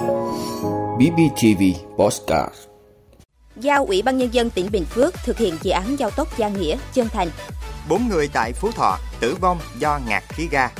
BBTV Postcard Giao Ủy ban Nhân dân tỉnh Bình Phước thực hiện dự án giao tốc Gia Nghĩa, Chân Thành. Bốn người tại Phú Thọ tử vong do ngạt khí ga.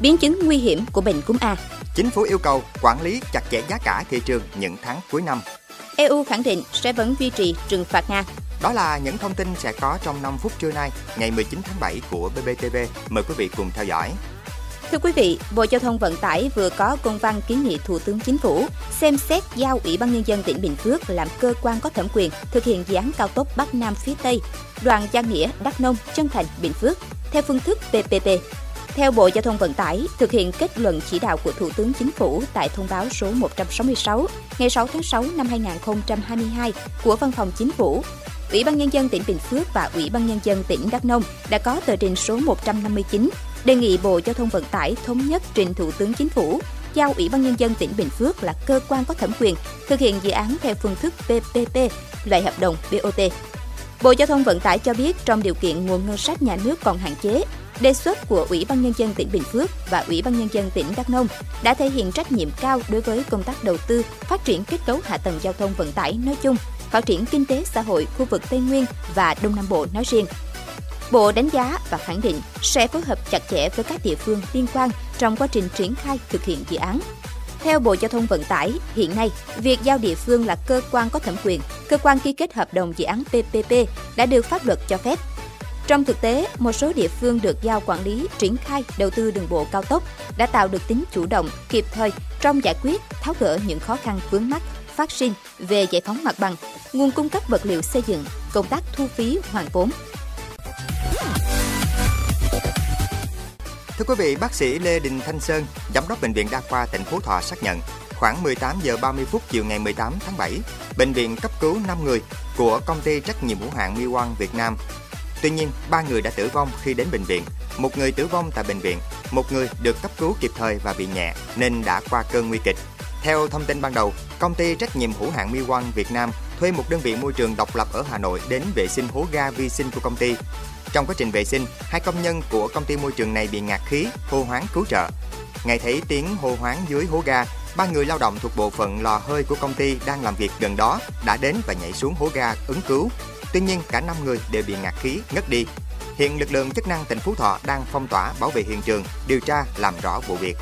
Biến chứng nguy hiểm của bệnh cúm A. Chính phủ yêu cầu quản lý chặt chẽ giá cả thị trường những tháng cuối năm. EU khẳng định sẽ vẫn duy trì trừng phạt Nga. Đó là những thông tin sẽ có trong 5 phút trưa nay, ngày 19 tháng 7 của BBTV. Mời quý vị cùng theo dõi. Thưa quý vị, Bộ Giao thông Vận tải vừa có công văn kiến nghị Thủ tướng Chính phủ xem xét giao Ủy ban Nhân dân tỉnh Bình Phước làm cơ quan có thẩm quyền thực hiện dự án cao tốc Bắc Nam phía Tây, đoạn Gia Nghĩa, Đắk Nông, Chân Thành, Bình Phước, theo phương thức PPP. Theo Bộ Giao thông Vận tải, thực hiện kết luận chỉ đạo của Thủ tướng Chính phủ tại thông báo số 166 ngày 6 tháng 6 năm 2022 của Văn phòng Chính phủ, Ủy ban Nhân dân tỉnh Bình Phước và Ủy ban Nhân dân tỉnh Đắk Nông đã có tờ trình số 159 đề nghị Bộ Giao thông Vận tải thống nhất trình Thủ tướng Chính phủ giao Ủy ban Nhân dân tỉnh Bình Phước là cơ quan có thẩm quyền thực hiện dự án theo phương thức PPP, loại hợp đồng BOT. Bộ Giao thông Vận tải cho biết trong điều kiện nguồn ngân sách nhà nước còn hạn chế, đề xuất của Ủy ban Nhân dân tỉnh Bình Phước và Ủy ban Nhân dân tỉnh Đắk Nông đã thể hiện trách nhiệm cao đối với công tác đầu tư, phát triển kết cấu hạ tầng giao thông vận tải nói chung, phát triển kinh tế xã hội khu vực Tây Nguyên và Đông Nam Bộ nói riêng. Bộ đánh giá và khẳng định sẽ phối hợp chặt chẽ với các địa phương liên quan trong quá trình triển khai thực hiện dự án. Theo Bộ Giao thông Vận tải, hiện nay, việc giao địa phương là cơ quan có thẩm quyền, cơ quan ký kết hợp đồng dự án PPP đã được pháp luật cho phép. Trong thực tế, một số địa phương được giao quản lý, triển khai đầu tư đường bộ cao tốc đã tạo được tính chủ động, kịp thời trong giải quyết, tháo gỡ những khó khăn vướng mắt phát sinh về giải phóng mặt bằng, nguồn cung cấp vật liệu xây dựng, công tác thu phí hoàn vốn, Thưa quý vị, bác sĩ Lê Đình Thanh Sơn, giám đốc bệnh viện Đa khoa tỉnh Phú Thọ xác nhận, khoảng 18 giờ 30 phút chiều ngày 18 tháng 7, bệnh viện cấp cứu 5 người của công ty trách nhiệm hữu hạn Mi Việt Nam. Tuy nhiên, ba người đã tử vong khi đến bệnh viện, một người tử vong tại bệnh viện, một người được cấp cứu kịp thời và bị nhẹ nên đã qua cơn nguy kịch. Theo thông tin ban đầu, công ty trách nhiệm hữu hạn Mi Việt Nam thuê một đơn vị môi trường độc lập ở Hà Nội đến vệ sinh hố ga vi sinh của công ty. Trong quá trình vệ sinh, hai công nhân của công ty môi trường này bị ngạt khí, hô hoáng cứu trợ. Nghe thấy tiếng hô hoáng dưới hố ga, ba người lao động thuộc bộ phận lò hơi của công ty đang làm việc gần đó đã đến và nhảy xuống hố ga ứng cứu. Tuy nhiên, cả năm người đều bị ngạt khí, ngất đi. Hiện lực lượng chức năng tỉnh Phú Thọ đang phong tỏa bảo vệ hiện trường, điều tra làm rõ vụ việc.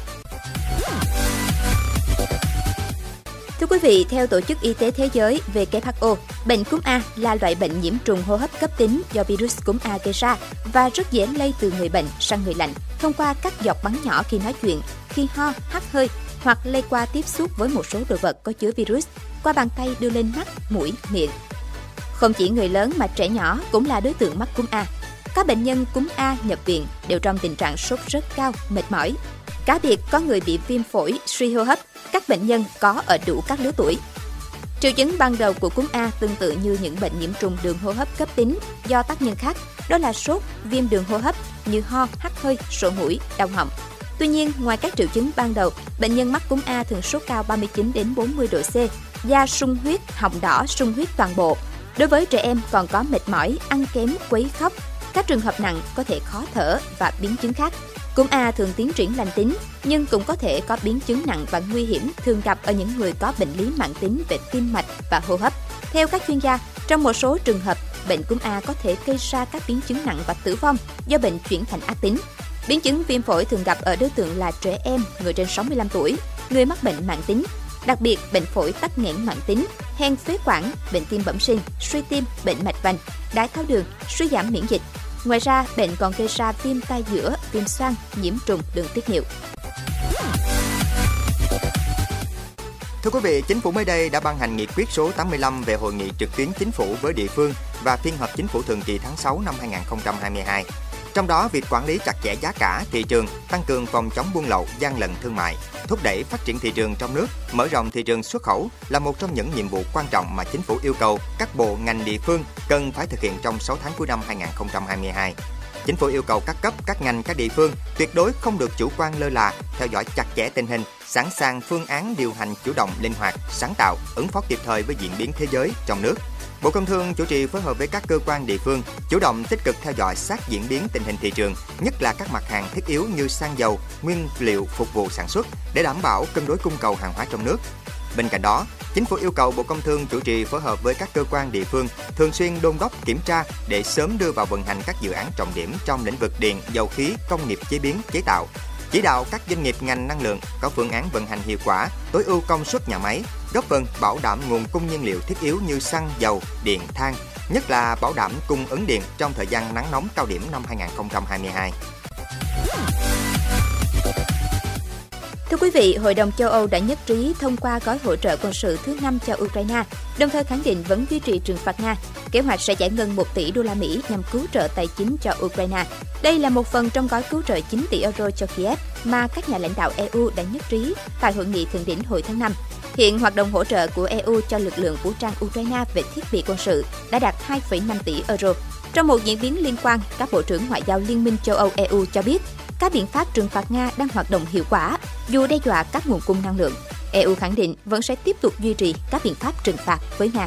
Thưa quý vị, theo Tổ chức Y tế Thế giới WHO, bệnh cúm A là loại bệnh nhiễm trùng hô hấp cấp tính do virus cúm A gây ra và rất dễ lây từ người bệnh sang người lạnh thông qua các giọt bắn nhỏ khi nói chuyện, khi ho, hắt hơi hoặc lây qua tiếp xúc với một số đồ vật có chứa virus qua bàn tay đưa lên mắt, mũi, miệng. Không chỉ người lớn mà trẻ nhỏ cũng là đối tượng mắc cúm A. Các bệnh nhân cúm A nhập viện đều trong tình trạng sốt rất cao, mệt mỏi. Cá biệt có người bị viêm phổi, suy hô hấp, các bệnh nhân có ở đủ các lứa tuổi. Triệu chứng ban đầu của cúm A tương tự như những bệnh nhiễm trùng đường hô hấp cấp tính do tác nhân khác, đó là sốt, viêm đường hô hấp như ho, hắt hơi, sổ mũi, đau họng. Tuy nhiên, ngoài các triệu chứng ban đầu, bệnh nhân mắc cúm A thường sốt cao 39 đến 40 độ C, da sung huyết, họng đỏ, sung huyết toàn bộ. Đối với trẻ em còn có mệt mỏi, ăn kém, quấy khóc. Các trường hợp nặng có thể khó thở và biến chứng khác. Cúm A thường tiến triển lành tính, nhưng cũng có thể có biến chứng nặng và nguy hiểm thường gặp ở những người có bệnh lý mãn tính về tim mạch và hô hấp. Theo các chuyên gia, trong một số trường hợp, bệnh cúm A có thể gây ra các biến chứng nặng và tử vong do bệnh chuyển thành ác tính. Biến chứng viêm phổi thường gặp ở đối tượng là trẻ em, người trên 65 tuổi, người mắc bệnh mãn tính, đặc biệt bệnh phổi tắc nghẽn mãn tính, hen phế quản, bệnh tim bẩm sinh, suy tim, bệnh mạch vành, đái tháo đường, suy giảm miễn dịch, Ngoài ra, bệnh còn gây ra viêm tai giữa, viêm xoang, nhiễm trùng đường tiết niệu. Thưa quý vị, Chính phủ mới đây đã ban hành nghị quyết số 85 về hội nghị trực tuyến chính phủ với địa phương và phiên họp chính phủ thường kỳ tháng 6 năm 2022. Trong đó, việc quản lý chặt chẽ giá cả, thị trường, tăng cường phòng chống buôn lậu, gian lận thương mại, thúc đẩy phát triển thị trường trong nước, mở rộng thị trường xuất khẩu là một trong những nhiệm vụ quan trọng mà chính phủ yêu cầu các bộ ngành địa phương cần phải thực hiện trong 6 tháng cuối năm 2022. Chính phủ yêu cầu các cấp, các ngành, các địa phương tuyệt đối không được chủ quan lơ là, theo dõi chặt chẽ tình hình, sẵn sàng phương án điều hành chủ động, linh hoạt, sáng tạo, ứng phó kịp thời với diễn biến thế giới trong nước, Bộ Công Thương chủ trì phối hợp với các cơ quan địa phương chủ động tích cực theo dõi sát diễn biến tình hình thị trường, nhất là các mặt hàng thiết yếu như xăng dầu, nguyên liệu phục vụ sản xuất để đảm bảo cân đối cung cầu hàng hóa trong nước. Bên cạnh đó, Chính phủ yêu cầu Bộ Công Thương chủ trì phối hợp với các cơ quan địa phương thường xuyên đôn đốc kiểm tra để sớm đưa vào vận hành các dự án trọng điểm trong lĩnh vực điện, dầu khí, công nghiệp chế biến, chế tạo. Chỉ đạo các doanh nghiệp ngành năng lượng có phương án vận hành hiệu quả, tối ưu công suất nhà máy, góp phần bảo đảm nguồn cung nhiên liệu thiết yếu như xăng, dầu, điện, than, nhất là bảo đảm cung ứng điện trong thời gian nắng nóng cao điểm năm 2022. Thưa quý vị, Hội đồng châu Âu đã nhất trí thông qua gói hỗ trợ quân sự thứ năm cho Ukraine, đồng thời khẳng định vẫn duy trì trừng phạt Nga. Kế hoạch sẽ giải ngân 1 tỷ đô la Mỹ nhằm cứu trợ tài chính cho Ukraine. Đây là một phần trong gói cứu trợ 9 tỷ euro cho Kiev mà các nhà lãnh đạo EU đã nhất trí tại hội nghị thượng đỉnh hồi tháng 5. Hiện hoạt động hỗ trợ của EU cho lực lượng vũ trang Ukraine về thiết bị quân sự đã đạt 2,5 tỷ euro. Trong một diễn biến liên quan, các bộ trưởng ngoại giao Liên minh châu Âu EU cho biết các biện pháp trừng phạt Nga đang hoạt động hiệu quả dù đe dọa các nguồn cung năng lượng. EU khẳng định vẫn sẽ tiếp tục duy trì các biện pháp trừng phạt với Nga.